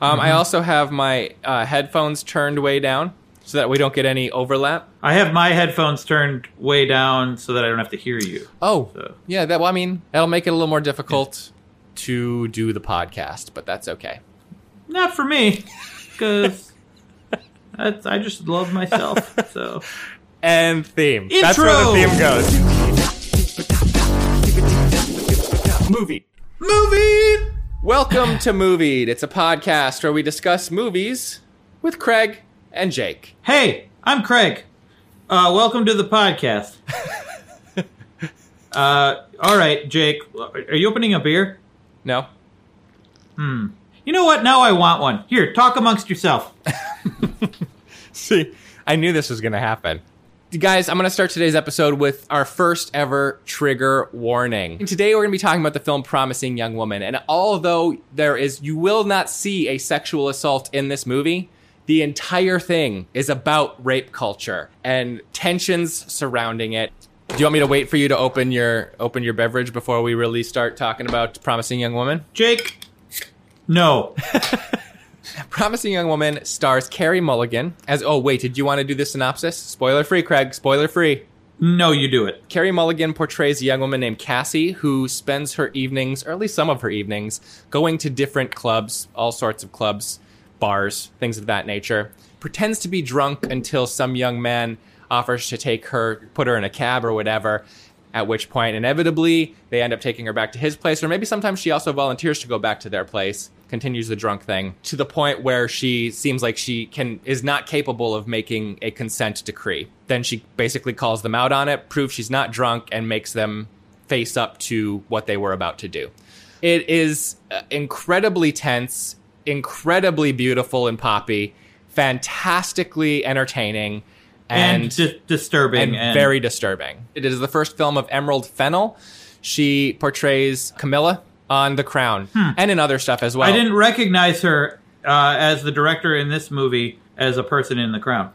Um, I also have my uh, headphones turned way down so that we don't get any overlap. I have my headphones turned way down so that I don't have to hear you. Oh, So- yeah. That well, I mean, that'll make it a little more difficult to do the podcast, but that's okay. Not for me, because I just love myself. So And theme. That's where the Intro! theme goes. Movie. movie. Welcome to Movied. It's a podcast where we discuss movies with Craig and Jake. Hey, I'm Craig. Uh, welcome to the podcast. uh, all right, Jake. Are you opening a beer? No? Hmm. You know what? Now I want one. Here, talk amongst yourself. See, I knew this was going to happen. Guys, I'm going to start today's episode with our first ever trigger warning. And Today we're going to be talking about the film Promising Young Woman. And although there is, you will not see a sexual assault in this movie, the entire thing is about rape culture and tensions surrounding it. Do you want me to wait for you to open your open your beverage before we really start talking about Promising Young Woman? Jake. No. Promising Young Woman stars Carey Mulligan as oh wait, did you want to do the synopsis? Spoiler free, Craig. Spoiler free. No, you do it. Carey Mulligan portrays a young woman named Cassie who spends her evenings, or at least some of her evenings, going to different clubs, all sorts of clubs, bars, things of that nature. Pretends to be drunk until some young man offers to take her, put her in a cab or whatever. At which point, inevitably, they end up taking her back to his place, or maybe sometimes she also volunteers to go back to their place, continues the drunk thing, to the point where she seems like she can is not capable of making a consent decree. Then she basically calls them out on it, proves she's not drunk, and makes them face up to what they were about to do. It is uh, incredibly tense, incredibly beautiful and poppy, fantastically entertaining, And, and di- disturbing. and, very disturbing. It is the first film of Emerald Fennell. She portrays Camilla on The Crown and in other stuff as well. Hmm. I didn't recognize her uh, as the director in this movie as a person in the crown.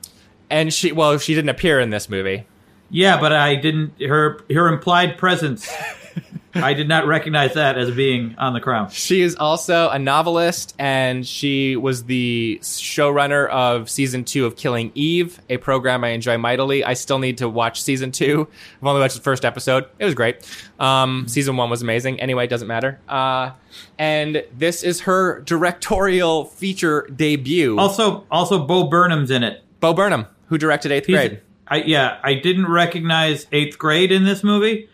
and she well, she didn't appear in this movie. Yeah, but I didn't. Her her implied presence. I did not recognize that as being on the crown. She is also a novelist, and she was the showrunner of season two of Killing Eve, a program I enjoy mightily. I still need to watch season two. I've only watched the first episode. It was great. Um, season one was amazing. Anyway, it doesn't matter. Uh, and this is her directorial feature debut. Also, also Bo Burnham's in it. Bo Burnham, who directed Eighth He's- Grade. I, yeah, I didn't recognize Eighth Grade in this movie,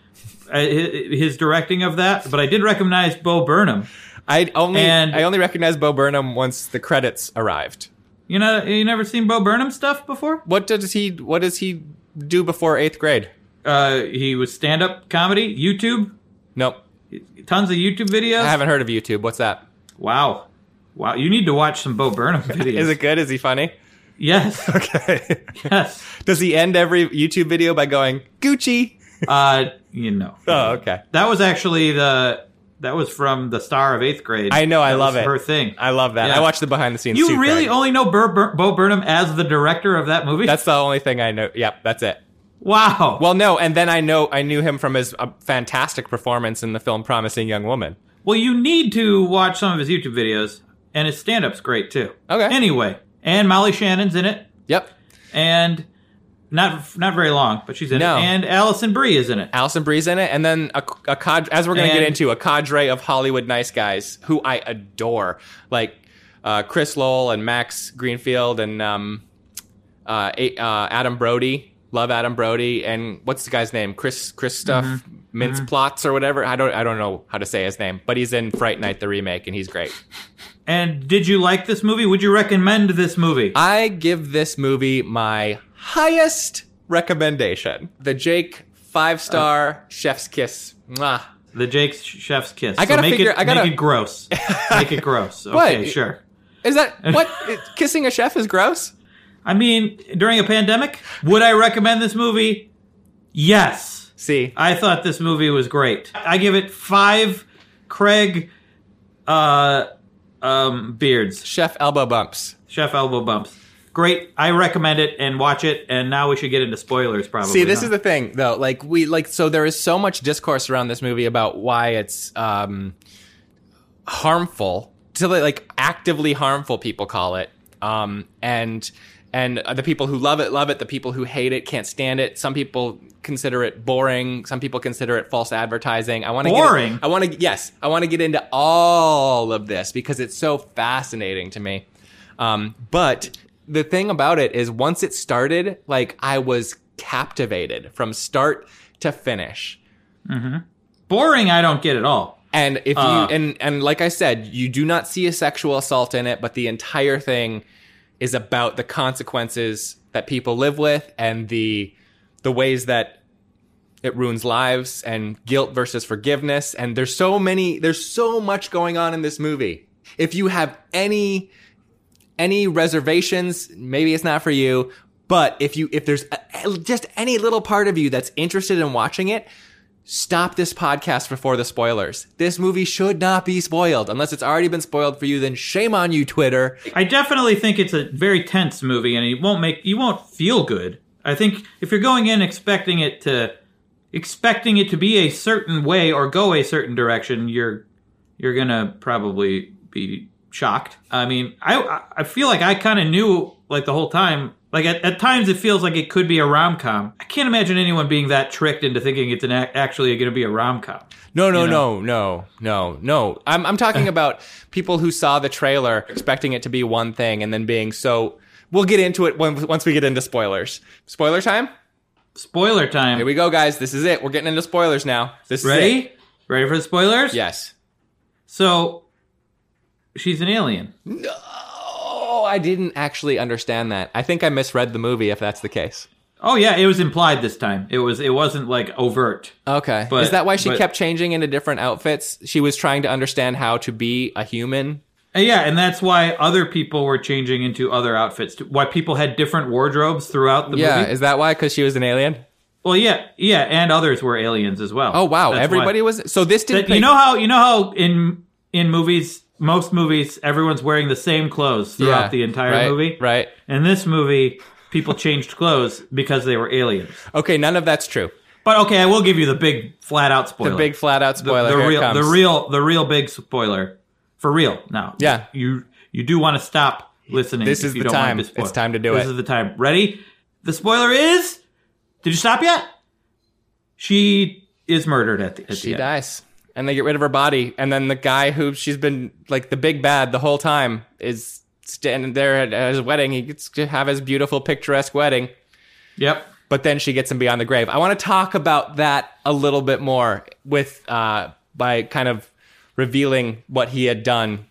his directing of that, but I did recognize Bo Burnham. I only And- I only recognized Bo Burnham once the credits arrived. You know, you never seen Bo Burnham stuff before? What does he What does he do before eighth grade? Uh, he was stand up comedy, YouTube, Nope, tons of YouTube videos. I haven't heard of YouTube. What's that? Wow, wow, you need to watch some Bo Burnham videos. Is it good? Is he funny? Yes, Okay. yes. Does he end every YouTube video by going Gucci? Uh, you know. Oh, okay. That was actually the that was from the star of eighth grade. I know, I That love it. Her thing. I love that. Yeah. I watched the behind the scenes. you too, really Craig. only know Bur- Bur- Bo Burnham as the director of that movie? That's the only thing I know. Yep, that's it. wow. Well, no, and then I know I knew him from his uh, fantastic performance in the film Promising Young Woman. well, you need to watch some of his YouTube videos, and his stand-up's great too. Okay. Anyway, and Molly Shannon's in it, Yep. and not not very long, but she's in No. it, and Alison Brie is in it. Alison Brie's in it, and then a, a cadre, as we're going to get into, a cadre of Hollywood nice guys who I adore, like uh, Chris Lowell and Max Greenfield and um, uh, A- uh, Adam Brody. Love Adam Brody and what's the guy's name? Chris Christoph Mm-hmm. Mintz Plots or whatever. I don't I don't know how to say his name, but he's in Fright Night the remake and he's great. And did you like this movie? Would you recommend this movie? I give this movie my highest recommendation. The Jake five star chef's kiss. Mwah. the Jake's Chef's Kiss. I gotta so make figure- it I gotta- make it gross. make it gross. What? Okay, sure. Is that what kissing a chef is gross? I mean, during a pandemic, would I recommend this movie? Yes. See, I thought this movie was great. I give it five Craig uh, um, beards, chef elbow bumps. chef elbow bumps. Great. I recommend it and watch it. And now we should get into spoilers. Probably. See, this huh? is the thing though. Like we like so there is so much discourse around this movie about why it's um harmful to like actively harmful people call it. Um, and and the people who love it love it. The people who hate it can't stand it. Some people consider it boring. Some people consider it false advertising. I want to Boring? Get, I want to yes, I want to get into all of this because it's so fascinating to me. Um, but the thing about it is, once it started, like I was captivated from start to finish. Boring, I don't get at all. And if Uh. you and and like I said, you do not see a sexual assault in it, but the entire thing is about the consequences that people live with and the the ways that it ruins lives and guilt versus forgiveness and there's so many there's so much going on in this movie. If you have any any reservations, maybe it's not for you, but if you if there's a, just any little part of you that's interested in watching it, stop this podcast before the spoilers. This movie should not be spoiled unless it's already been spoiled for you. Then shame on you, Twitter. I definitely think it's a very tense movie, and it won't make you won't feel good. I think if you're going in expecting it to expecting it to be a certain way or go a certain direction, you're you're gonna probably be shocked. I mean, I I feel like I kind of knew like the whole time. Like at, at times, it feels like it could be a rom com. I can't imagine anyone being that tricked into thinking it's an ac- actually going to be a rom com. No, no, You no, no, no, no. I'm I'm talking about people who saw the trailer expecting it to be one thing and then being so. We'll get into it when, once we get into spoilers. Spoiler time. Spoiler time. Here we go, guys. This is it. We're getting into spoilers now. This is. Ready? Ready for the spoilers? Yes. So, she's an alien. No, I didn't actually understand that. I think I misread the movie. If that's the case. Oh yeah, it was implied this time. It was. It wasn't like overt. Okay. But- is that why she but- kept changing into different outfits? She was trying to understand how to be a human. Uh, yeah, and that's why other people were changing into other outfits. Why people had different wardrobes throughout the Yeah. movie. Is that why? Because she was an alien. Well, yeah, yeah, and others were aliens as well. Oh wow. That's Everybody why. was. So this didn't. That- you know how you know how in in movies, most movies, everyone's wearing the same clothes throughout Yeah, the entire right, movie. Right. In this movie, people changed clothes because they were aliens. Okay. None of that's true. But okay, I will give you the big flat out spoiler. The big flat out spoiler. the it real, the real, the real big spoiler for real. Now, Yeah. you you do want to stop listening. This if is you the don't time. to. It's time to do it. this is the time. Ready? The spoiler is. Did you stop yet? She is murdered at the, at She the dies. And they get rid of her body. And then the guy who she's been like the big bad the whole time is standing there at his wedding. He gets to have his beautiful, picturesque wedding. Yep. But then she gets him beyond the grave. I want to talk about that a little bit more with uh, by kind of revealing what he had done.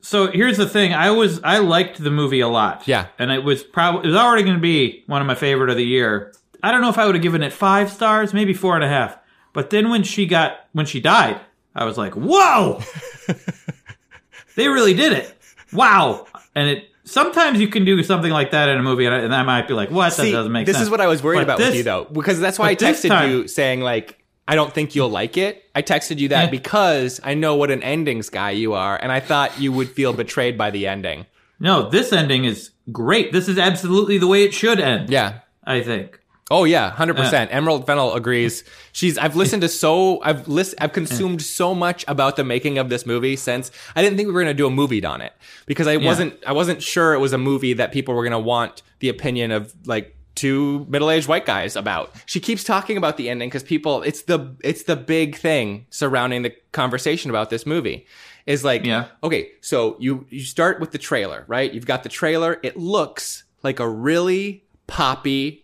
So here's the thing. I was I liked the movie a lot. Yeah. And it was probably it was already going to be one of my favorite of the year. I don't know if I would have given it five stars, maybe four and a half. But then when she got when she died, I was like, whoa! they really did it. Wow. And it sometimes you can do something like that in a movie, and I, and I might be like, what? See, that doesn't make this sense. This is what I was worried But about this- with you though, because that's why I texted time- you saying like, I don't think you'll like it. I texted you that because I know what an endings guy you are, and I thought you would feel betrayed by the ending. No, this ending is great. This is absolutely the way it should end. Yeah. I think. Oh yeah, hundred percent. Emerald Fennell agrees. She's. I've listened to so. I've list. I've consumed so much about the making of this movie since I didn't think we were going to do a movie on it because I wasn't. I wasn't sure it was a movie that people were going to want the opinion of like two middle-aged white guys about. She keeps talking about the ending because people. It's the. It's the big thing surrounding the conversation about this movie. Is like, Yeah. okay, so you you start with the trailer, right? You've got the trailer. It looks like a really poppy,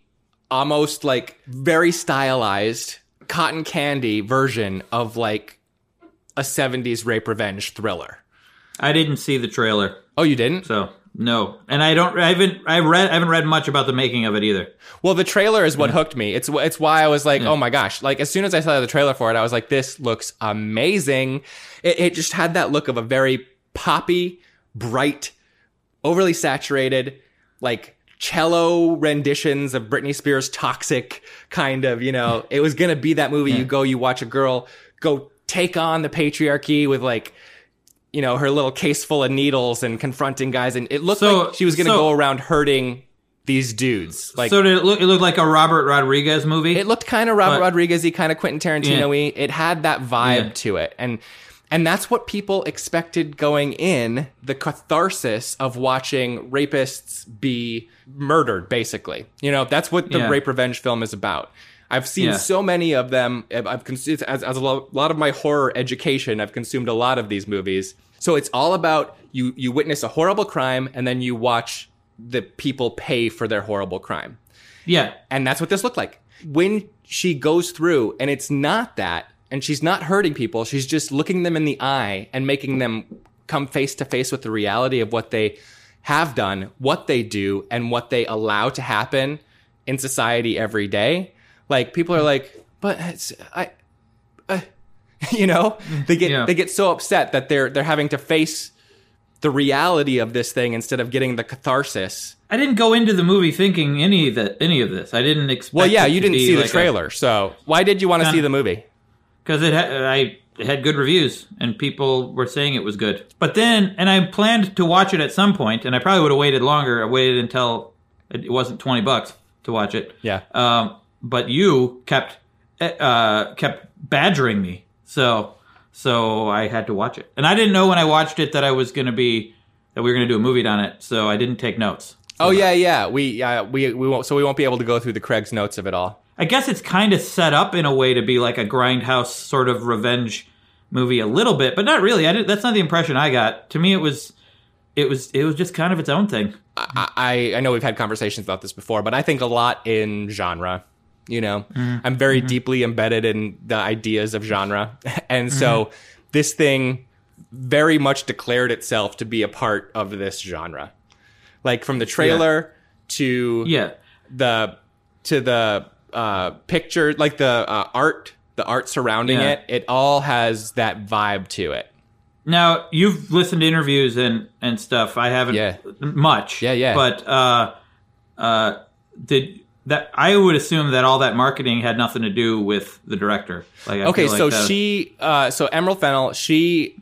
almost like very stylized cotton candy version of like a 70s rape revenge thriller. I didn't see the trailer. Oh, you didn't? So no, and I don't. I haven't. I read. I haven't read much about the making of it either. Well, the trailer is what hooked me. It's it's why I was like, oh my gosh! Like as soon as I saw the trailer for it, I was like, this looks amazing. It, it just had that look of a very poppy, bright, overly saturated, like cello renditions of Britney Spears' "Toxic" kind of. You know, it was gonna be that movie. You go, you watch a girl go take on the patriarchy with like. You know, her little case full of needles and confronting guys, and it looked So- like she was going to so- go around hurting these dudes. Like, so did it look? It looked like a Robert Rodriguez movie. it looked kind of Robert But- Rodriguez-y, kind of Quentin Tarantino-y. It had that vibe Yeah. to it, and And that's what people expected going in the catharsis of watching rapists be murdered, basically. You know, that's what the Yeah. rape revenge film is about. I've seen Yeah. so many of them. I've consumed, as, as a lot of my horror education, I've consumed a lot of these movies. So it's all about you, you witness a horrible crime and then you watch the people pay for their horrible crime. Yeah. And that's what this looked like. When she goes through and it's not that, and she's not hurting people, she's just looking them in the eye and making them come face to face with the reality of what they have done, what they do, and what they allow to happen in society every day. Like people are like, but it's, I, uh, you know, they get Yeah. they get so upset that they're they're having to face the reality of this thing instead of getting the catharsis. I didn't go into the movie thinking any of that any of this. I didn't expect. Well, yeah, you didn't see the like a- trailer, so why did you want to Huh. see the movie? Because it ha- I it had good reviews and people were saying it was good. But then, and I planned to watch it at some point, and I probably would have waited longer. I waited until it wasn't twenty bucks to watch it. Yeah. Um, but you kept uh, kept badgering me, so so I had to watch it, and I didn't know when I watched it that I was going to be that we were going to do a movie on it, so I didn't take notes. Oh yeah, yeah. We uh, we we won't so we won't be able to go through the Craig's notes of it all. I guess it's kind of set up in a way to be like a grindhouse sort of revenge movie a little bit, but not really. I did, that's not the impression I got. To me, it was it was it was just kind of its own thing. I, I I know we've had conversations about this before, but I think a lot in genre. You know, mm-hmm. I'm very mm-hmm. deeply embedded in the ideas of genre, and so mm-hmm. this thing very much declared itself to be a part of this genre. Like from the trailer to Yeah, the to the uh, picture, like the uh, art, the art surrounding Yeah. it, it all has that vibe to it. Now you've listened to interviews and and stuff. I haven't Yeah. much. Yeah, yeah. But uh, uh, did that? I would assume that all that marketing had nothing to do with the director. Like, I Okay, like so that- she, uh, so Emerald Fennell, she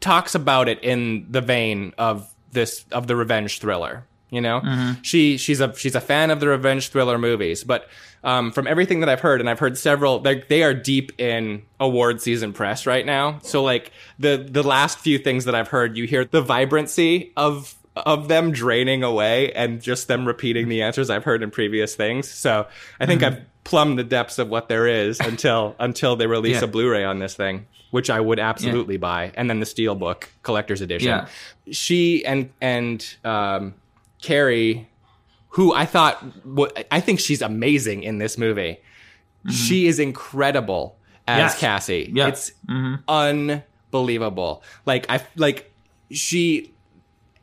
talks about it in the vein of this of the revenge thriller. You know, she she's a she's a fan of the revenge thriller movies, but um, from everything that I've heard, and I've heard several, they they are deep in award season press right now. So like the the last few things that I've heard, you hear the vibrancy of of them draining away and just them repeating the answers I've heard in previous things. So I think I've plumbed the depths of what there is until until they release Yeah. a Blu-ray on this thing, which I would absolutely buy, and then the Steelbook collector's edition. Yeah. She and and um, Carey, who I thought I think she's amazing in this movie. She is incredible as Mm-hmm. Yes. Cassie. Yeah. It's unbelievable. Like I like she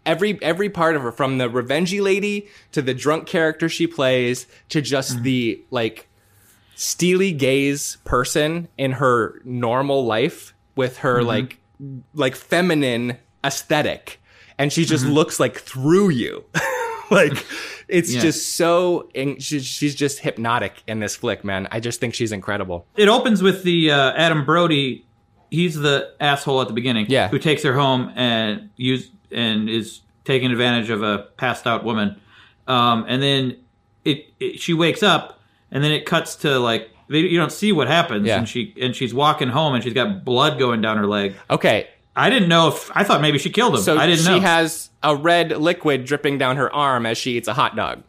every every part of her from the revengey lady to the drunk character she plays to just Mm-hmm. the like steely gaze person in her normal life with her Mm-hmm. like like feminine aesthetic and she Mm-hmm. just looks like through you like it's Yeah. just so she's, she's just hypnotic in this flick man i just think she's incredible it opens with the uh, Adam Brody. He's the asshole at the beginning. Yeah. Who takes her home and use and is taking advantage of a passed out woman. Um, and then it, it she wakes up and then it cuts to like they, you don't see what happens Yeah. and she and she's walking home and she's got blood going down her leg. okay I didn't know if I thought maybe she killed him. so I didn't she know. has a red liquid dripping down her arm as she eats a hot dog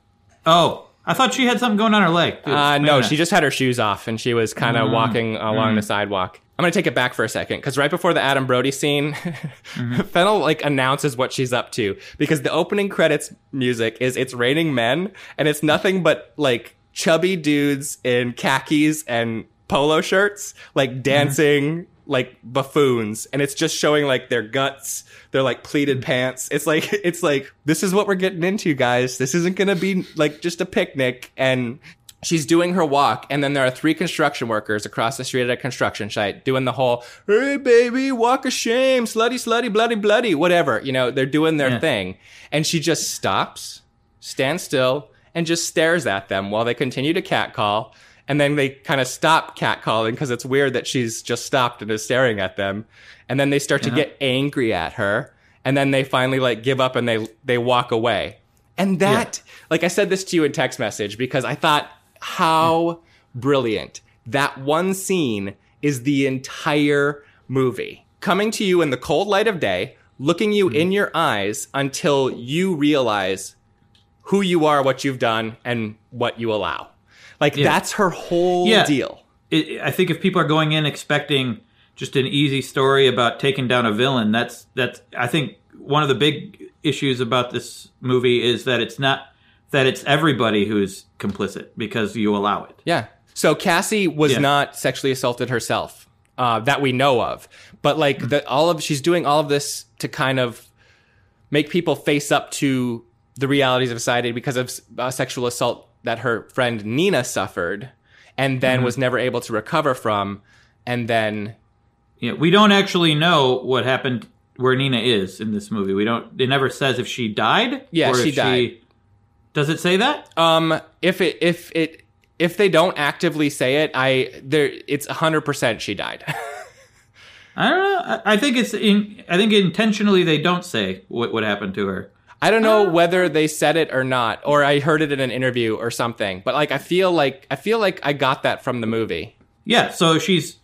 oh, I thought she had something going on her leg. Dude, Uh, no, she just had her shoes off and she was kind of Mm. walking along the sidewalk. I'm gonna take it back for a second because right before the Adam Brody scene, Mm-hmm. Fennell like announces what she's up to because the opening credits music is "It's Raining Men" and it's nothing but like chubby dudes in khakis and polo shirts like dancing like buffoons and it's just showing like their guts their like pleated mm. pants. It's like it's like this is what we're getting into guys. This isn't gonna be like just a picnic. And she's doing her walk and then there are three construction workers across the street at a construction site doing the whole hey baby walk of shame slutty slutty bloody bloody whatever you know they're doing their Yeah. thing. And she just stops stands still and just stares at them while they continue to catcall and then they kind of stop catcalling because it's weird that she's just stopped and is staring at them. And then they start to get angry at her. And then they finally like give up and they they walk away. And that like i said this to you in text message because i thought how brilliant. That one scene is the entire movie. Coming to you in the cold light of day, looking you Mm-hmm. in your eyes until you realize who you are, what you've done, and what you allow. Like Yeah. that's her whole Yeah. deal. it, I think if people are going in expecting just an easy story about taking down a villain, that's that's. I think one of the big issues about this movie is that it's not that it's everybody who's complicit because you allow it. Yeah. So Cassie was Yeah. not sexually assaulted herself, uh, that we know of. But like the, all of she's doing all of this to kind of make people face up to the realities of society because of uh, sexual assault that her friend Nina suffered, and then was never able to recover from, and then Yeah, we don't actually know what happened where Nina is in this movie. We don't. It never says if she died. Yeah, or she died. Does it say that? um if it if it if they don't actively say it, I there it's hundred percent she died. I don't know. I- I think it's in. I think intentionally they don't say what what happened to her. I don't know oh. whether they said it or not, or I heard it in an interview or something. But like, I feel like I feel like I got that from the movie. Yeah, so she's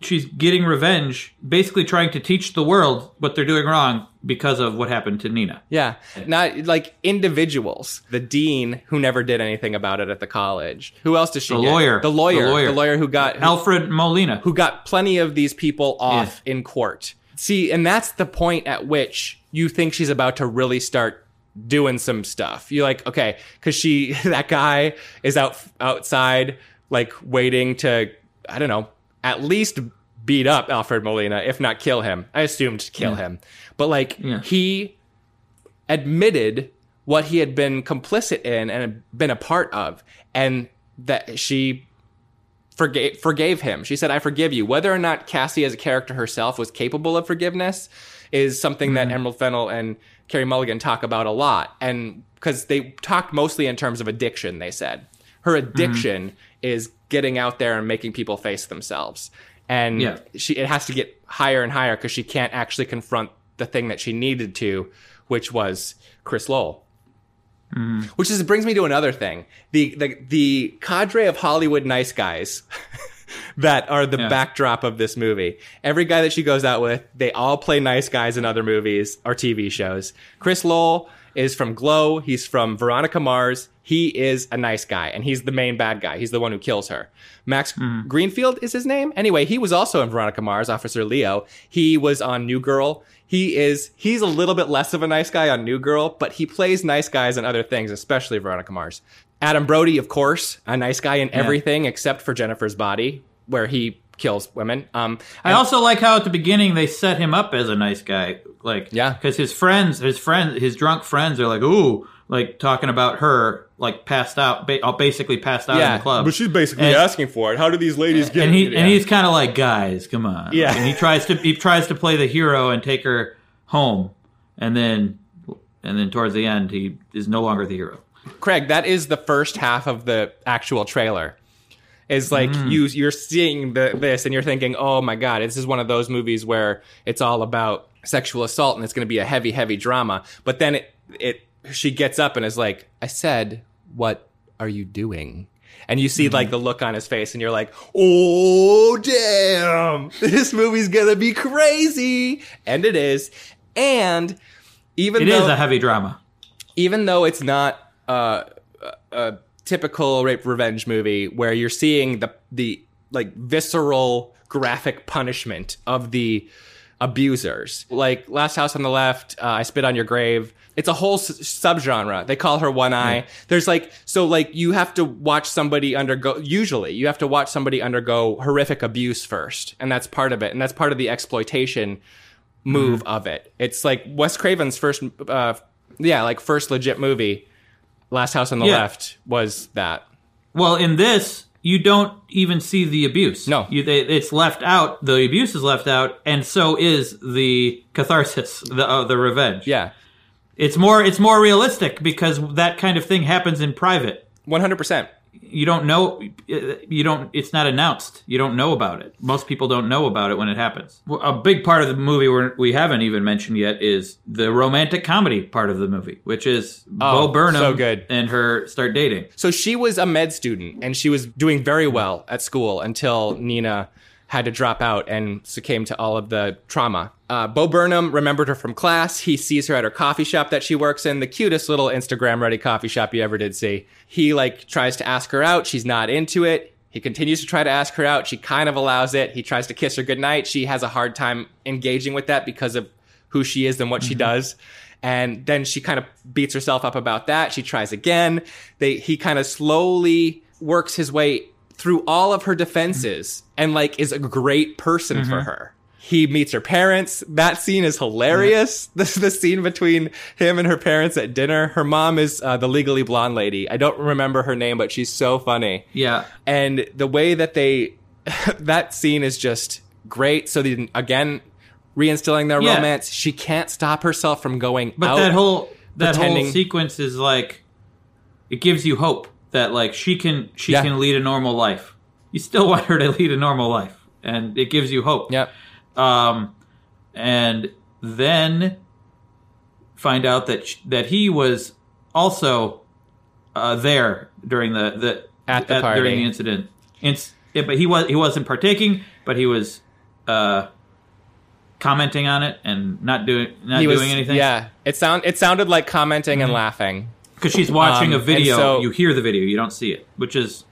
she's getting revenge, basically trying to teach the world what they're doing wrong because of what happened to Nina. Yeah, not like individuals. The dean who never did anything about it at the college. Who else does she? The get? lawyer. The lawyer. The lawyer. The lawyer who got who, Alfred Molina. who got plenty of these people off in court. See, and that's the point at which you think she's about to really start doing some stuff. You're like, okay, because she that guy is out outside, like waiting to, I don't know, at least beat up Alfred Molina, if not kill him. I assumed kill him, but like Yeah. he admitted what he had been complicit in and been a part of, and that she forgave forgave him. She said, "I forgive you." Whether or not Cassie, as a character herself, was capable of forgiveness, is something that mm-hmm. Emerald Fennell and Carey Mulligan talk about a lot, and because they talked mostly in terms of addiction. They said her mm-hmm. addiction is getting out there and making people face themselves, and Yeah. she it has to get higher and higher because she can't actually confront the thing that she needed to, which was Chris Lowell. Mm-hmm. Which is brings me to another thing. The the the cadre of Hollywood nice guys that are the Yeah. backdrop of this movie. Every guy that she goes out with, they all play nice guys in other movies or TV shows. Chris Lowell is from Glow. He's from Veronica Mars. He is a nice guy, and he's the main bad guy. He's the one who kills her. Max mm-hmm. Greenfield is his name. Anyway, he was also in Veronica Mars, Officer Leo. He was on New Girl. He is he's a little bit less of a nice guy on New Girl, but he plays nice guys in other things, especially Veronica Mars. Adam Brody, of course, a nice guy in everything except for Jennifer's Body, where he kills women. Um, I also like how at the beginning they set him up as a nice guy, like Yeah. because his friends, his friends, his drunk friends are like, ooh, like talking about her, like passed out, ba- uh, basically passed out in the club. But she's basically And- asking for it. How do these ladies get and he it? and he's kind of like, guys, come on. Yeah. And he tries to he tries to play the hero and take her home, and then and then towards the end he is no longer the hero. Craig, that is the first half of the actual trailer. Is like you you're seeing the this and you're thinking, oh my god, this is one of those movies where it's all about sexual assault and it's going to be a heavy, heavy drama. But then it it she gets up and is like, I said, what are you doing? And you see like the look on his face, and you're like, oh damn, this movie's gonna be crazy, and it is. And even It though is a heavy drama. even though it's not uh, a, a typical rape revenge movie where you're seeing the the like visceral graphic punishment of the abusers like last house on the left uh, i spit on your grave it's a whole s- subgenre they call her one eye there's like so like you have to watch somebody undergo usually you have to watch somebody undergo horrific abuse first and that's part of it and that's part of the exploitation move of it. It's like Wes Craven's first, uh, yeah, like first legit movie. Last House on the Yeah. Left was that. Well, in this, you don't even see the abuse. No. you, they, it's left out. The abuse is left out, and so is the catharsis, the uh, the revenge. Yeah, it's more it's more realistic because that kind of thing happens in private. one hundred percent. You don't know. You don't. It's not announced. You don't know about it. Most people don't know about it when it happens. A big part of the movie we're, we haven't even mentioned yet is the romantic comedy part of the movie, which is Oh, Bo Burnham so good. and her start dating. So she was a med student and she was doing very well at school until Nina had to drop out and succumb to all of the trauma. Uh, Bo Burnham remembered her from class. He sees her at her coffee shop that she works in, the cutest little Instagram ready coffee shop you ever did see. He like tries to ask her out. She's not into it. He continues to try to ask her out. She kind of allows it. He tries to kiss her goodnight. She has a hard time engaging with that because of who she is and what she does. And then she kind of beats herself up about that. She tries again. They he kind of slowly works his way through all of her defenses and like is a great person for her. He meets her parents. That scene is hilarious. This is the scene between him and her parents at dinner. Her mom is uh, the legally blonde lady. I don't remember her name, but she's so funny. Yeah. And the way that they, that scene is just great. So they, again, reinstilling their Yeah. romance. She can't stop herself from going But out. that whole that whole sequence is like it gives you hope that like she can she Yeah. can lead a normal life. You still want her to lead a normal life, and it gives you hope. Yep. Um, and then find out that sh- that he was also uh, there during the the At the party. during the incident. It's, yeah, but he was he wasn't partaking, but he was uh, commenting on it and not doing not He doing was, anything. yeah. It sound it sounded like commenting and laughing. Because she's watching Um, a video. so- you hear the video, you don't see it, which is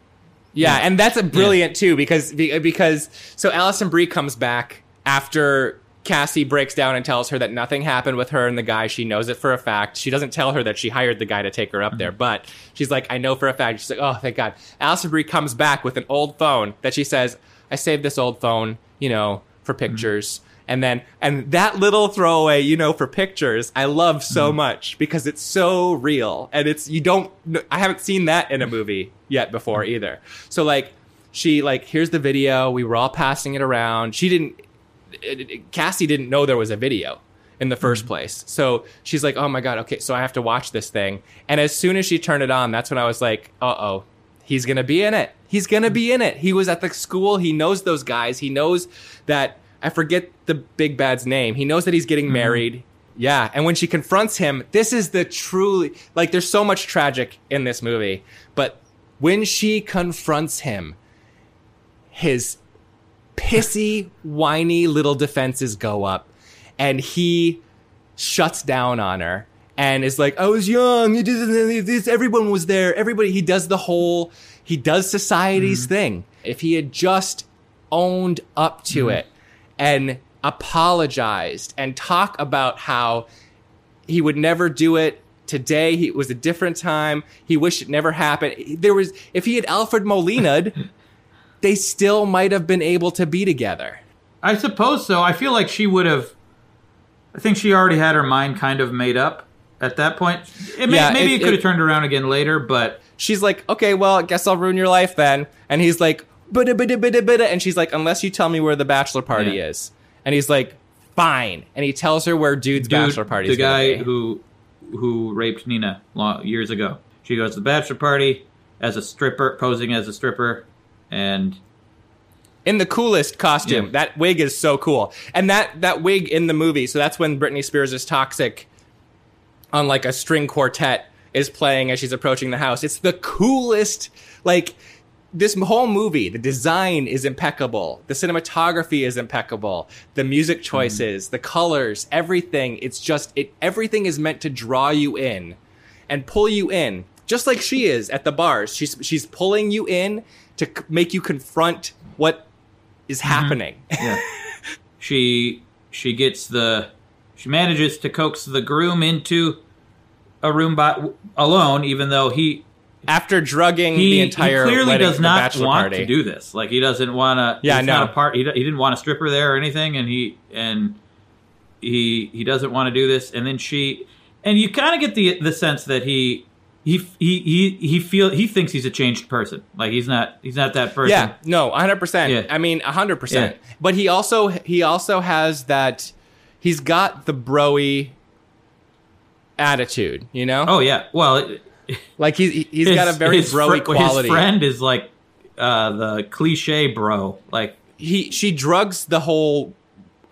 Yeah, and that's a brilliant too because because so Alison Brie comes back after Cassie breaks down and tells her that nothing happened with her and the guy. She knows it for a fact. She doesn't tell her that she hired the guy to take her up there, but she's like, I know for a fact. She's like, oh, thank God. Alison Brie comes back with an old phone that she says, I saved this old phone, you know, for pictures. And then, and that little throwaway, you know, for pictures, I love so much because it's so real. And it's, you don't, I haven't seen that in a movie yet before either. So, like, she, like, here's the video. We were all passing it around. She didn't, it- it- Cassie didn't know there was a video in the 1st place. So she's like, oh my God, okay, so I have to watch this thing. And as soon as she turned it on, that's when I was like, uh oh, he's to be in it. He's to be in it. He was at the school. He knows those guys. He knows that, I forget the big bad's name. He knows that he's getting mm-hmm. married. Yeah. And when she confronts him, this is the truly, like, there's so much tragic in this movie. But when she confronts him, his pissy, whiny little defenses go up, and he shuts down on her and is like, "I was young. You did this. Everyone was there. Everybody." He does the whole. He does society's mm-hmm. thing. If he had just owned up to mm-hmm. it and apologized and talk about how he would never do it today he, it was a different time he wished it never happened there was if he had alfred molina they still might have been able to be together I suppose so. I feel like she would have. I think she already had her mind kind of made up at that point. It may, Yeah, maybe it- it, could have turned around again later, but she's like okay well i guess i'll ruin your life then and he's like bida bida bida bida and she's like unless you tell me where the bachelor party Yeah. is and he's like fine and he tells her where dude's dude, bachelor party the is gonna guy who who raped Nina long, years ago. She goes to the bachelor party as a stripper, posing as a stripper, and in the coolest costume. Yeah. That wig is so cool. And that that wig in the movie, so that's when Britney Spears is toxic on like a string quartet is playing as she's approaching the house. It's the coolest like this whole movie, the design is impeccable. The cinematography is impeccable. The music mm-hmm. choices, the colors, everything. It's just it everything is meant to draw you in and pull you in, just like she is at the bars. She's she's pulling you in to make you confront what is mm-hmm. happening. yeah, she she gets the she manages to coax the groom into a room by alone, even though he After drugging he, the entire he clearly wedding does not want party. to do this. Like he doesn't want to. Yeah, it's not no. a part. He, he didn't want a stripper there or anything, and he and he he doesn't want to do this. And then she and you kind of get the the sense that he. He, he he he feel he thinks he's a changed person. Like he's not he's not that person. Yeah, no, 100%. Yeah. I mean, 100%. But he also he also has that he's got the broy attitude, you know? Oh yeah. Well, it, Like he's he's got a very his broy fr- quality. His friend is like uh, the cliche bro. Like he she drugs the whole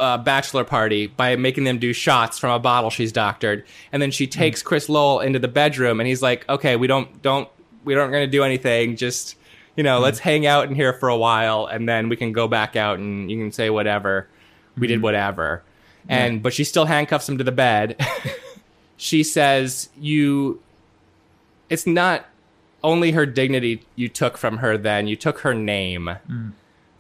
uh, bachelor party by making them do shots from a bottle she's doctored, and then she takes Chris Lowell into the bedroom, and he's like, "Okay, we don't don't we don't going to do anything. Just You know, let's hang out in here for a while, and then we can go back out, and you can say whatever. We did whatever, and but she still handcuffs him to the bed. she says, "You, it's not only her dignity you took from her. Then you took her name." Mm.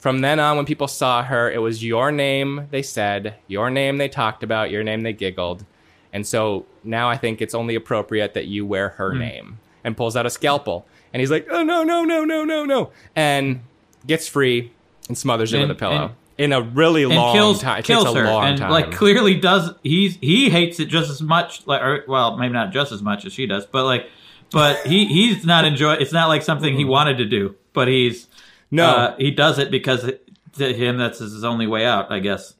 From then on, when people saw her, it was your name they said, your name they talked about, your name they giggled. And so now I think it's only appropriate that you wear her mm. name and pulls out a scalpel. And he's like, oh, no, no, no, no, no, no. And gets free and smothers her And- with a pillow. and- in a really long kills time. It kills takes a her, long and time. like clearly does he's he hates it just as much. Like, or, well, maybe not just as much as she does, but like, but he he's not enjoy. It's not like something he wanted to do, but he's no, uh, he does it because to him that's his only way out, I guess.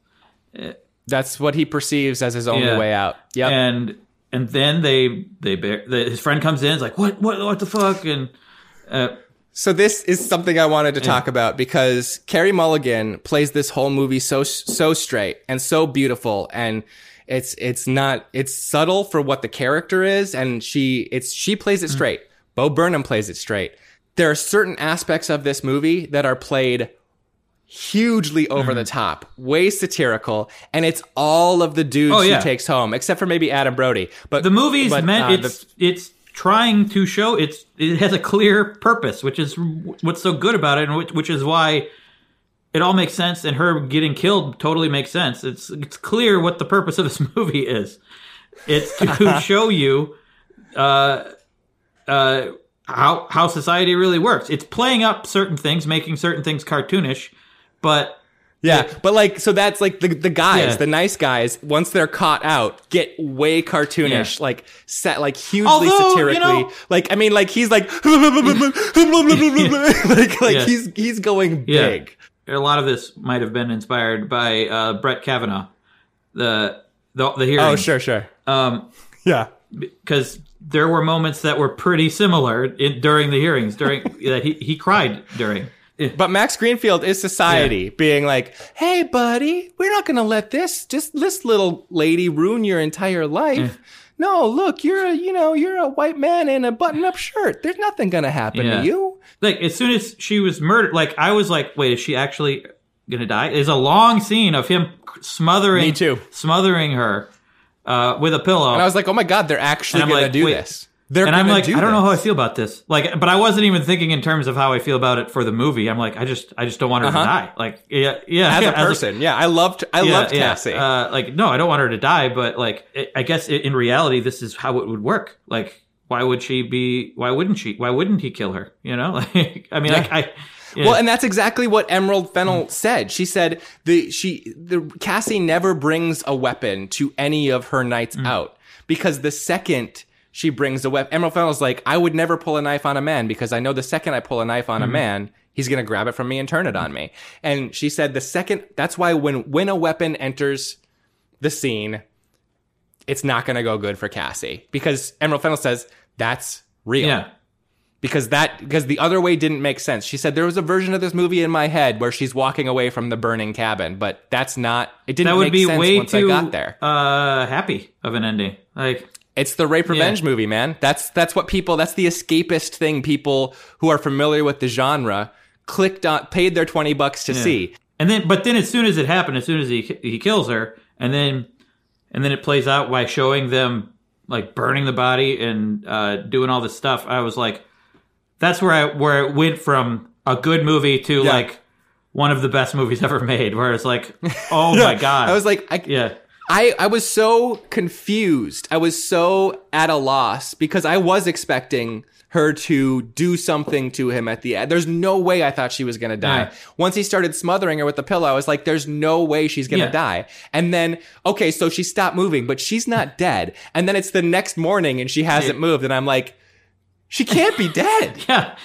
that's what he perceives as his only Yeah. way out. Yeah, And and then they they bear, the, his friend comes in, is like, what what what the fuck, and uh, So this is something I wanted to talk about because Carey Mulligan plays this whole movie so so straight and so beautiful and it's it's not it's subtle for what the character is and she it's she plays it straight. Bo Burnham plays it straight. There are certain aspects of this movie that are played hugely over the top, way satirical, and it's all of the dudes Oh, yeah. she takes home, except for maybe Adam Brody. But the movie's but, meant uh, the- it's it's trying to show it's it has a clear purpose, which is what's so good about it, and which, which is why it all makes sense. And her getting killed totally makes sense. It's it's clear what the purpose of this movie is. It's to show you uh, uh, how how society really works. It's playing up certain things, making certain things cartoonish, but Yeah, but like, so that's like the the guys, Yeah. the nice guys. Once they're caught out, get way cartoonish, Yeah. like set, like hugely Although, you satirically. know- like, I mean, like he's like, like, like he's he's going big. A lot of this might have been inspired by uh, Brett Kavanaugh, the the, the hearing. Oh, sure, sure, Um, yeah. because there were moments that were pretty similar in, during the hearings. During that he he cried during. But Max Greenfield is society being like, "Hey, buddy, we're not going to let this just this little lady ruin your entire life." No, look, you're a you know you're a white man in a button-up shirt. There's nothing going to happen Yeah. to you. Like as soon as she was murdered, like I was like, wait, is she actually gonna die? There's a long scene of him smothering, Me too. smothering her uh, with a pillow. And I was like, "Oh my god, they're actually going to like, do this." They're and I'm like, do I don't know how I feel about this. Like, but I wasn't even thinking in terms of how I feel about it for the movie. I'm like, I just, I just don't want her Uh-huh. to die. Like, yeah, yeah. as yeah, a person. yeah, I loved I yeah, loved yeah. Cassie. Uh, like, no, I don't want her to die, but like, it, I guess i in reality, this is how it would work. Like, why would she be? Why wouldn't she? Why wouldn't he kill her? You know, like, I mean, like, I. Yeah. Well, and that's exactly what Emerald Fennell said. She said the she the Cassie never brings a weapon to any of her nights Mm. out because the second she brings the weapon, Emerald Fennell's like, I would never pull a knife on a man because I know the second I pull a knife Mm-hmm. on a man, he's gonna grab it from me and turn it on me. And she said the second that's why when when a weapon enters the scene, it's not gonna go good for Cassie because Emerald Fennell says that's real yeah. because that because the other way didn't make sense. She said there was a version of this movie in my head where she's walking away from the burning cabin, but that's not. It didn't That would make be sense way once too I got there. uh happy of an ending. Like, It's the rape revenge movie, man. That's that's what people. That's the escapist thing. People who are familiar with the genre clicked on, paid their twenty bucks to see. And then, but then, as soon as it happened, as soon as he he kills her, and then, and then it plays out by showing them like burning the body and uh, doing all this stuff. I was like, that's where I where it went from a good movie to Yeah. like one of the best movies ever made. Where it's like, oh my god, I was like, I, yeah, I, I was so confused. I was so at a loss because I was expecting her to do something to him at the end. There's no way I thought she was going to die. Yeah. Once he started smothering her with the pillow, I was like, there's no way she's going to Yeah. die. And then, okay, so she stopped moving, but she's not dead. And then it's the next morning and she hasn't moved. And I'm like, she can't be dead. yeah.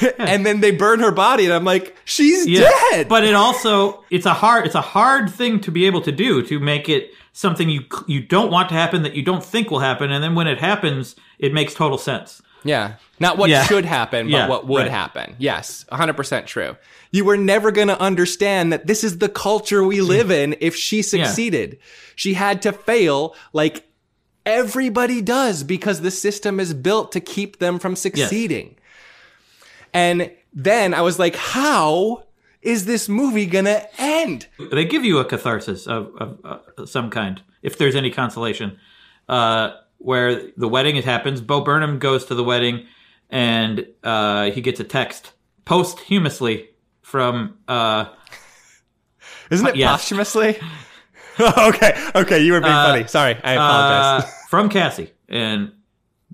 and then they burn her body. And I'm like, she's Yeah. dead. But it also it's a hard it's a hard thing to be able to do to make it something you you don't want to happen that you don't think will happen, and then when it happens, it makes total sense. Yeah. Not what Yeah. should happen, but Yeah, what would right. happen. Yes, 100% true. You were never going to understand that this is the culture we live in if she succeeded. She had to fail like everybody does because the system is built to keep them from succeeding. And then I was like, how is this movie gonna end? They give you a catharsis of, of uh, some kind, if there's any consolation. Uh, where the wedding it happens, Bo Burnham goes to the wedding, and uh, he gets a text posthumously from uh, Isn't it yes. posthumously? okay, okay, you were being Uh, funny. Sorry, I apologize. uh, from Cassie, and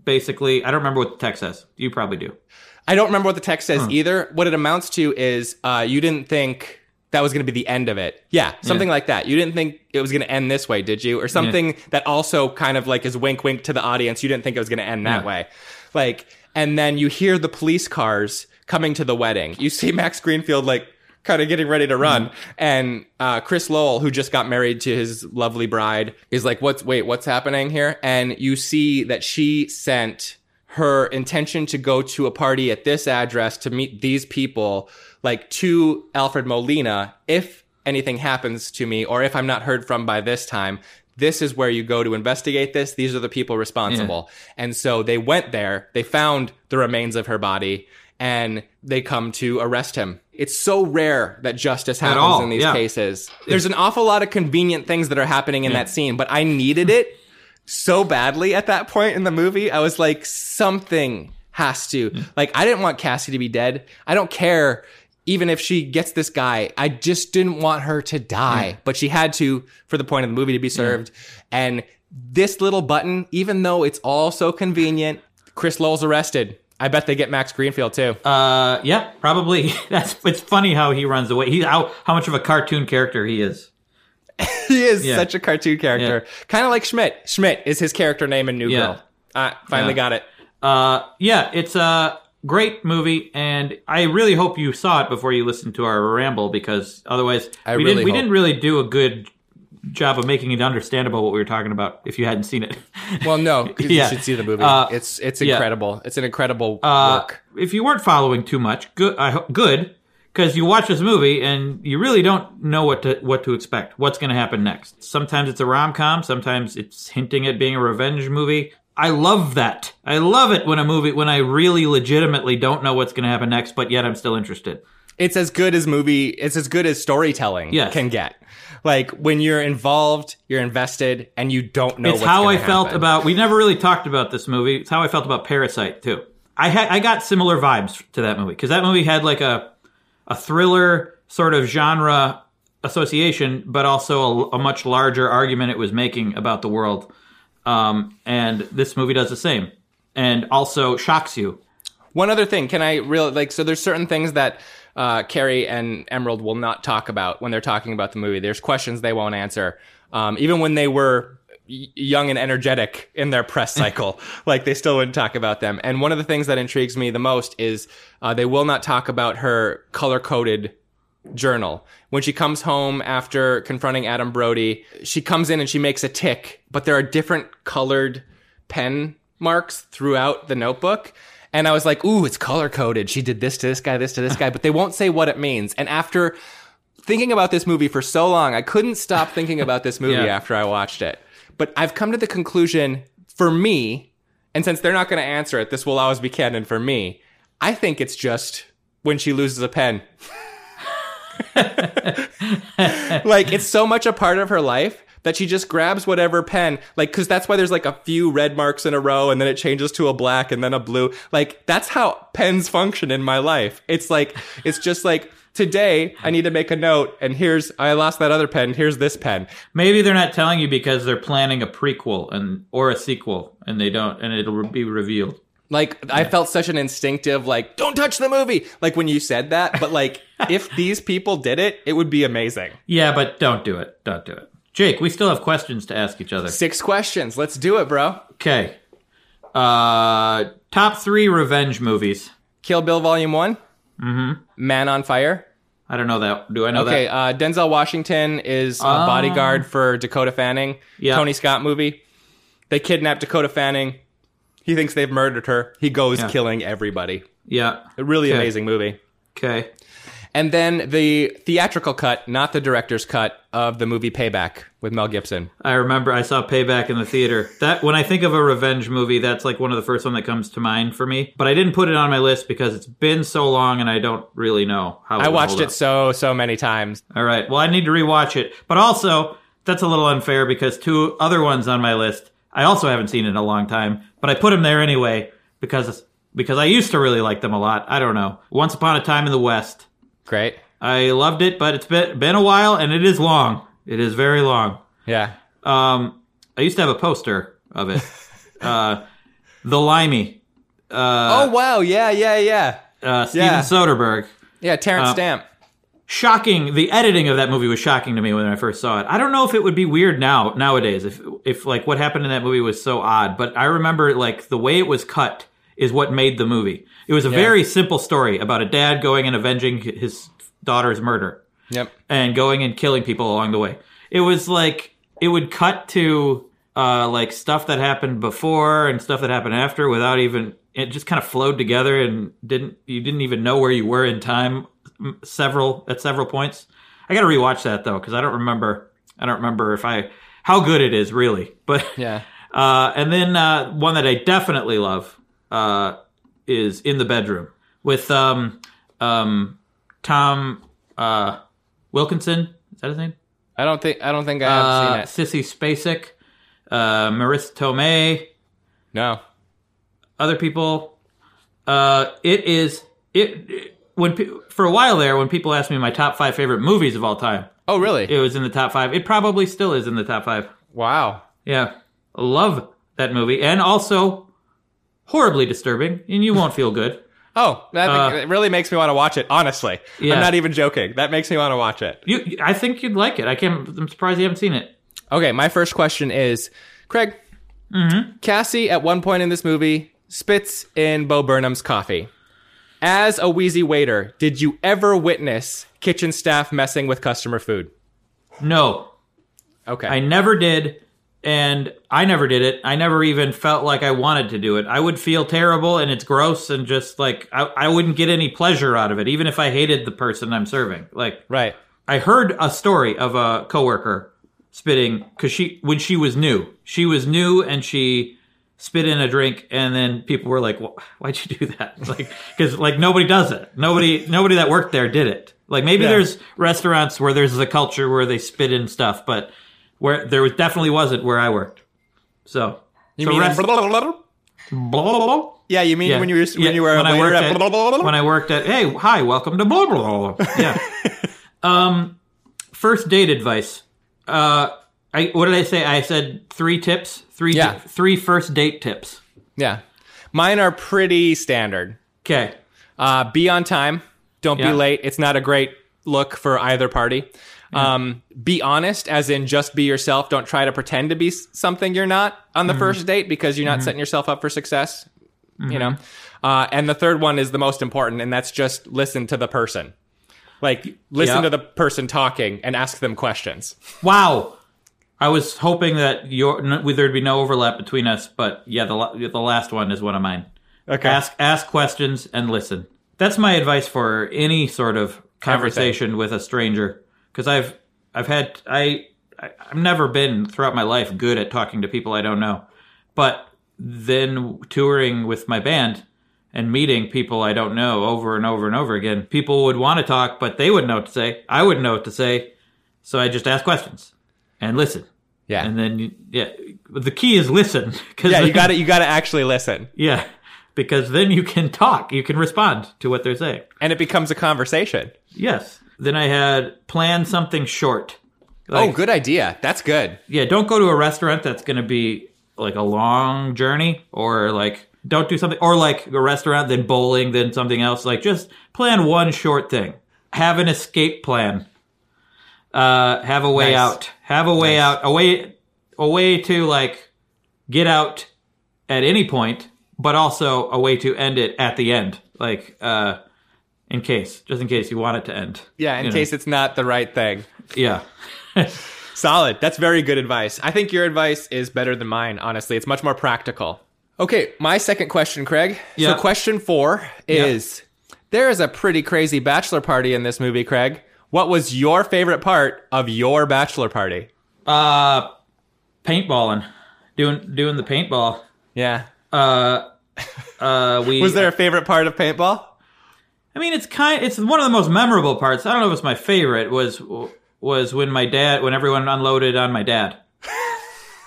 basically, I don't remember what the text says. You probably do. I don't remember what the text says either. What it amounts to is uh, you didn't think that was going to be the end of it. Yeah, something like that. You didn't think it was going to end this way, did you? Or something that also kind of like is wink wink to the audience. You didn't think it was going to end that Yeah. way. Like, and then you hear the police cars coming to the wedding. You see Max Greenfield like kind of getting ready to run, and uh, Chris Lowell, who just got married to his lovely bride, is like, "What's wait? What's happening here?" And you see that she sent her intention to go to a party at this address to meet these people, like to Alfred Molina, if anything happens to me or if I'm not heard from by this time, this is where you go to investigate this. These are the people responsible. And so they went there, they found the remains of her body, and they come to arrest him. It's so rare that justice happens in these yeah. cases. There's an awful lot of convenient things that are happening in that scene, but I needed it so badly at that point in the movie. I was like, something has to. Like, I didn't want Cassie to be dead. I don't care even if she gets this guy. I just didn't want her to die, but she had to for the point of the movie to be served. And this little button, even though it's all so convenient, Chris Lowell's arrested. I bet they get Max Greenfield too. Uh, yeah, probably. That's it's funny how he runs away. He how how much of a cartoon character he is. he is yeah. such a cartoon character, kind of like Schmidt. Schmidt is his character name in New Yeah. Girl. I finally Yeah. got it. Uh, yeah, it's a great movie, and I really hope you saw it before you listened to our ramble because otherwise I we really didn't we didn't really do a good job of making it understandable what we were talking about if you hadn't seen it. Well, no, Yeah. you should see the movie. Uh, it's it's yeah. incredible. It's an incredible Uh, work. if you weren't following too much, good. I ho- good because you watch this movie and you really don't know what to what to expect. What's going to happen next? Sometimes it's a rom com. Sometimes it's hinting at being a revenge movie. I love that. I love it when a movie when I really legitimately don't know what's going to happen next, but yet I'm still interested. It's as good as movie. It's as good as storytelling Yes. can get. Like when you're involved, you're invested, and you don't know. it's how I gonna felt about. We never really talked about this movie. It's how I felt about Parasite too. I had I got similar vibes to that movie because that movie had like a a thriller sort of genre association, but also a, a much larger argument it was making about the world. Um, and this movie does the same, and also shocks you. One other thing, can I real like? So there's certain things that uh, Carey and Emerald will not talk about when they're talking about the movie. There's questions they won't answer, um, even when they were young and energetic in their press cycle. like they still wouldn't talk about them. And one of the things that intrigues me the most is uh, they will not talk about her color coded journal. When she comes home after confronting Adam Brody, she comes in and she makes a tick, but there are different colored pen marks throughout the notebook. And I was like, ooh, it's color coded. She did this to this guy, this to this guy, but they won't say what it means. And after thinking about this movie for so long, I couldn't stop thinking about this movie Yeah. after I watched it. But I've come to the conclusion for me, and since they're not going to answer it, this will always be canon for me. I think it's just when she loses a pen. like it's so much a part of her life that she just grabs whatever pen like because that's why there's like a few red marks in a row and then it changes to a black and then a blue like that's how pens function in my life it's like it's just like today i need to make a note and here's i lost that other pen here's this pen Maybe they're not telling you because they're planning a prequel and or a sequel, and they don't, and it'll be revealed. like i felt such an instinctive like don't touch the movie like when you said that but like if these people did it it would be amazing Yeah, but don't do it. Don't do it. Jake, we still have questions to ask each other. six questions let's do it bro Okay. Uh, top three revenge movies. kill bill volume one mm-hmm. man on fire I don't know that. Do I know Okay, that? uh, Denzel Washington is a bodyguard for Dakota Fanning. Yeah. Tony Scott movie. They kidnap Dakota Fanning. He thinks they've murdered her. He goes Yeah. killing everybody. Yeah. A really Okay. amazing movie. Okay. And then the theatrical cut, not the director's cut of the movie Payback with Mel Gibson. I remember I saw Payback in the theater. That when I think of a revenge movie, that's like one of the first one that comes to mind for me. But I didn't put it on my list because it's been so long and I don't really know how. I watched it up. so so many times. All right. Well, I need to rewatch it. But also, that's a little unfair because two other ones on my list I also haven't seen in a long time, but I put them there anyway because because I used to really like them a lot. I don't know. Once Upon a Time in the West. Great. I loved it, but it's been been a while and it is long. It is very long. Yeah. Um, I used to have a poster of it. uh, the Limey. Uh, oh wow. Yeah. Yeah. Yeah. uh, Steven yeah. Soderbergh. Yeah. Terence Uh, Stamp. shocking the editing of that movie was shocking to me when i first saw it i don't know if it would be weird now nowadays if if like what happened in that movie was so odd but i remember like the way it was cut is what made the movie it was a very simple story about a dad going and avenging his daughter's murder Yep. and going and killing people along the way it was like it would cut to uh like stuff that happened before and stuff that happened after without even it just kind of flowed together and didn't you didn't even know where you were in time several at several points i gotta rewatch that though because i don't remember i don't remember if i how good it is really but Yeah. uh and then uh one that i definitely love uh is in the bedroom with um um tom uh wilkinson is that his name I don't think I don't think I have uh, seen it. Sissy Spacek, uh, Marisa Tomei, No. other people. Uh, it is it, it- when pe- for a while there when people asked me my top five favorite movies of all time, Oh really? it was in the top five. It probably still is in the top five. wow. Yeah, love that movie, and also horribly disturbing, and you won't feel good. Oh, that Uh, it really makes me want to watch it. Honestly, Yeah. I'm not even joking. That makes me want to watch it. You, I think you'd like it. I can't. I'm surprised you haven't seen it. Okay, my first question is, Craig. Mm-hmm. Cassie, at one point in this movie, spits in Bo Burnham's coffee. As a wheezy waiter, did you ever witness kitchen staff messing with customer food? No, Okay. I never did, and I never did it. I never even felt like I wanted to do it. I would feel terrible, and it's gross, and just like I, I wouldn't get any pleasure out of it, even if I hated the person I'm serving. Like right. I heard a story of a coworker spitting because she when she was new, she was new, and she spit in a drink, and then people were like, "Wh- "Why'd you do that?" Like because like nobody does it. Nobody nobody that worked there did it. Like maybe Yeah. there's restaurants where there's a culture where they spit in stuff, but where there was definitely wasn't where I worked. So You so mean rest- blah, blah, blah. Yeah, you mean Yeah. when you were Yeah, when you were when I worked at, at, when I worked at hey hi welcome to blah blah blah. blah. Yeah. um, first date advice. Uh, I what did I say? I said three tips. Three Yeah. three first date tips. yeah, mine are pretty standard. Okay. Uh, be on time. Don't Yeah. be late. It's not a great look for either party. Um, be honest, as in just be yourself. Don't try to pretend to be something you're not on Mm-hmm. the first date because you're not setting yourself up for success. You know. Uh, and the third one is the most important, and that's just listen to the person. Like listen Yeah. to the person talking and ask them questions. Wow. I was hoping that your there'd be no overlap between us, but yeah, the the last one is one of mine. Okay. Ask ask questions and listen. That's my advice for any sort of conversation with a stranger because I've I've had I, I I've never been throughout my life good at talking to people I don't know. But then touring with my band and meeting people I don't know over and over and over again, people would want to talk, but they wouldn't know what to say. I wouldn't know what to say. So I just ask questions and listen. Yeah. And then, you- yeah, the key is listen. Cause yeah, you got to You got to actually listen, Yeah, because then you can talk. You can respond to what they're saying. and it becomes a conversation. Yes. Then I had plan something short. oh, good idea. That's good. Yeah, don't go to a restaurant that's going to be like a long journey or like don't do something or like a restaurant then bowling then something else like just plan one short thing have an escape plan uh have a way Nice. out have a way Nice. out a way a way to like get out at any point but also a way to end it at the end like uh in case just in case you want it to end Yeah, in You know. case it's not the right thing. yeah Solid. That's very good advice. I think your advice is better than mine, honestly. It's much more practical. Okay, my second question, Craig. Yeah. So, question four is There is a pretty crazy bachelor party in this movie, Craig. What was your favorite part of your bachelor party? Uh, paintballing, doing doing the paintball. Yeah. Uh, uh, we Was there a favorite part of paintball? I mean, it's kind. It's one of the most memorable parts. I don't know if it's my favorite. Was was when my dad, when everyone unloaded on my dad.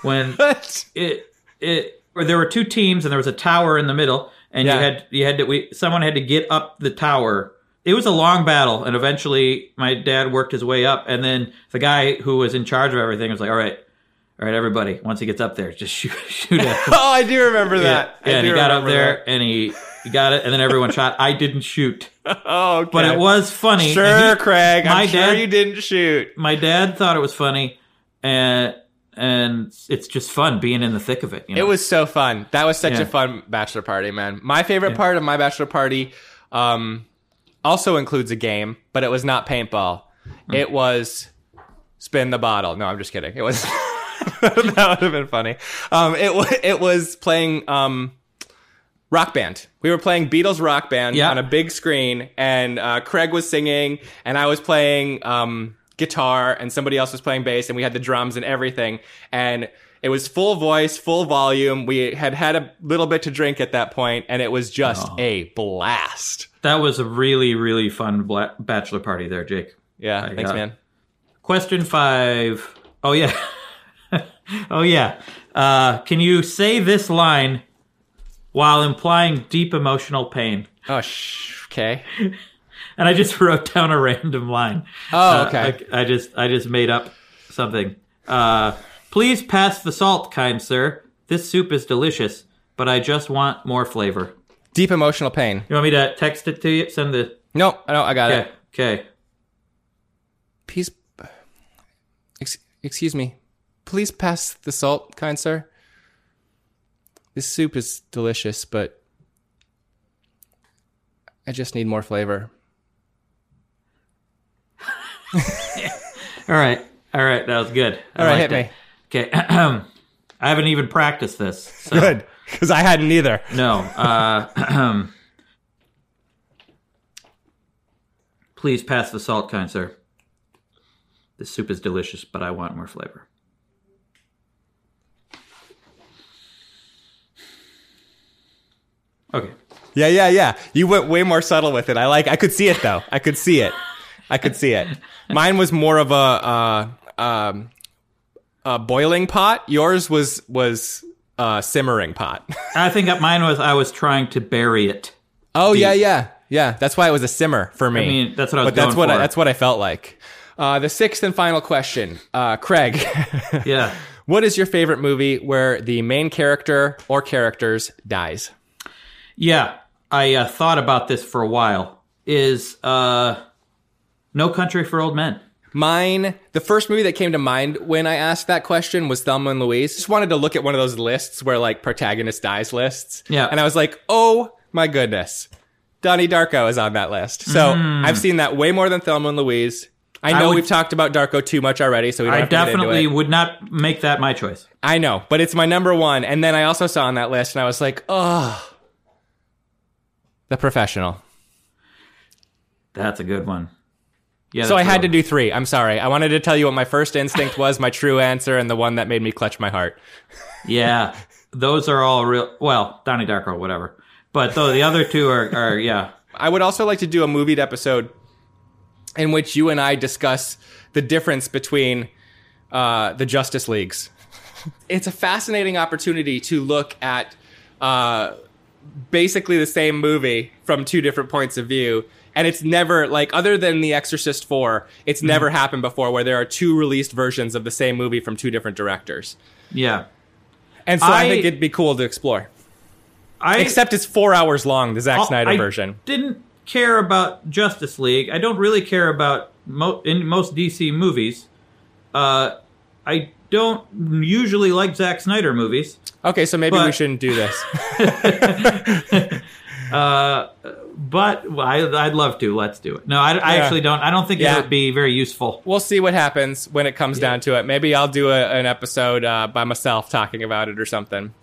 When What? it it or there were two teams and there was a tower in the middle, and Yeah. you had you had to we someone had to get up the tower. It was a long battle, and eventually my dad worked his way up, and then the guy who was in charge of everything was like, "All right, all right, everybody, once he gets up there, just shoot shoot at him." Oh, I do remember that. I yeah, and he got up there and he, he got it, and then everyone shot. I didn't shoot. Oh, okay. but it was funny. Sure, he- Craig. my I'm sure dad- you didn't shoot. my dad thought it was funny, and and it's just fun being in the thick of it. You know? It was so fun. That was such Yeah. a fun bachelor party, man. My favorite part of my bachelor party um, also includes a game, but it was not paintball. Hmm. It was spin the bottle. No, I'm just kidding. It was that would have been funny. Um, it it was playing um, rock band. We were playing Beatles rock band Yeah. on a big screen, and uh, Craig was singing, and I was playing um, guitar, and somebody else was playing bass, and we had the drums and everything, and it was full voice, full volume. We had had a little bit to drink at that point, and it was just Oh. a blast. that was a really really fun bla- bachelor party there, Jake. Yeah, thanks, got- man. Question five. Oh yeah. oh yeah. Uh, can you say this line while implying deep emotional pain? Oh, sh- okay. And I just wrote down a random line. Oh, Uh, okay. I, I just I just made up something. Uh, please pass the salt, kind sir. This soup is delicious, but I just want more flavor. Deep emotional pain. You want me to text it to you? Send the No, no, I got okay. it. Okay. Please, ex- excuse me. Please pass the salt, kind sir. This soup is delicious, but I just need more flavor. All right. All right. That was good. I All right, hit it. me. Okay. I haven't even practiced this. So. Good, because I hadn't either. No. Uh, please pass the salt, kind sir. This soup is delicious, but I want more flavor. Okay. Yeah, yeah, yeah. You went way more subtle with it. I like. I could see it though. I could see it. I could see it. Mine was more of a uh, um, a boiling pot. Yours was was a simmering pot. I think mine was I was trying to bury it. Oh yeah, yeah, yeah. That's why it was a simmer for me. I mean, that's what I was but that's what I, that's what I felt like. Uh, the sixth and final question, uh, Craig. Yeah. what is your favorite movie where the main character or characters dies? Yeah. I uh, thought about this for a while. Is uh, No Country for Old Men. Mine, the first movie that came to mind when I asked that question was Thelma and Louise. Just wanted to look at one of those lists where like protagonist dies lists. Yeah. And I was like, oh my goodness. Donnie Darko is on that list. So I've seen that way more than Thelma and Louise. I know Mm. would- we've talked about Darko too much already, so we don't I have to get into definitely it. would not make that my choice. I know, but it's my number one. And then I also saw on that list and I was like, oh, The Professional. That's a good one. Yeah. So I had to do three. I'm sorry. I wanted to tell you what my first instinct was, my true answer, and the one that made me clutch my heart. Yeah, those are all real. Well, Donnie Darko, whatever. But though the other two are, are yeah. I would also like to do a movied episode in which you and I discuss the difference between uh, the Justice Leagues. It's a fascinating opportunity to look at uh, basically the same movie from two different points of view. And it's never, like, other than The Exorcist 4, it's never happened before where there are two released versions of the same movie from two different directors. Yeah. And so I, I- think it'd be cool to explore. I Except it's four hours long, the Zack I'll- Snyder I version. Didn't care about Justice League. I don't really care about mo- in most DC movies. Uh, I don't usually like Zack Snyder movies. Okay, so maybe we shouldn't do this. But I, I'd love to. Let's do it. No, I, I Yeah. actually don't. I don't think Yeah. it would be very useful. we'll see what happens when it comes down to it. Maybe I'll do a, an episode uh, by myself talking about it or something.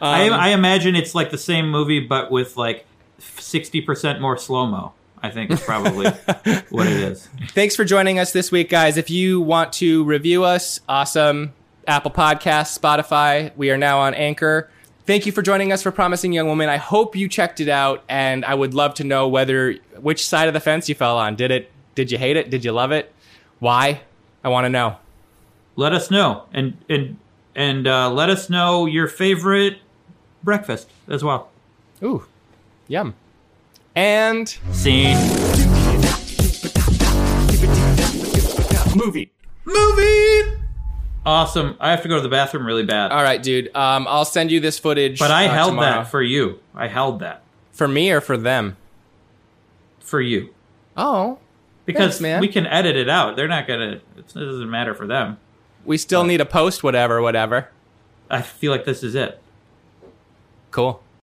I, Um, I imagine it's like the same movie, but with like sixty percent more slow mo. I think is probably what it is. Thanks for joining us this week, guys. If you want to review us, awesome. Apple Podcasts, Spotify. We are now on Anchor. Thank you for joining us for Promising Young Woman. I hope you checked it out, and I would love to know whether which side of the fence you fell on. Did it? Did you hate it? Did you love it? Why? I want to know. Let us know, and and and uh, let us know your favorite breakfast as well. Ooh, yum. And Scene. movie. Movie. Awesome. I have to go to the bathroom really bad. All right, dude. Um, I'll send you this footage. But I uh, held tomorrow. that for you. I held that for me or for them. for you Oh, because Thanks, man. we can edit it out. They're not gonna. It doesn't matter for them. we still need a post. Whatever, whatever. I feel like this is it. Cool.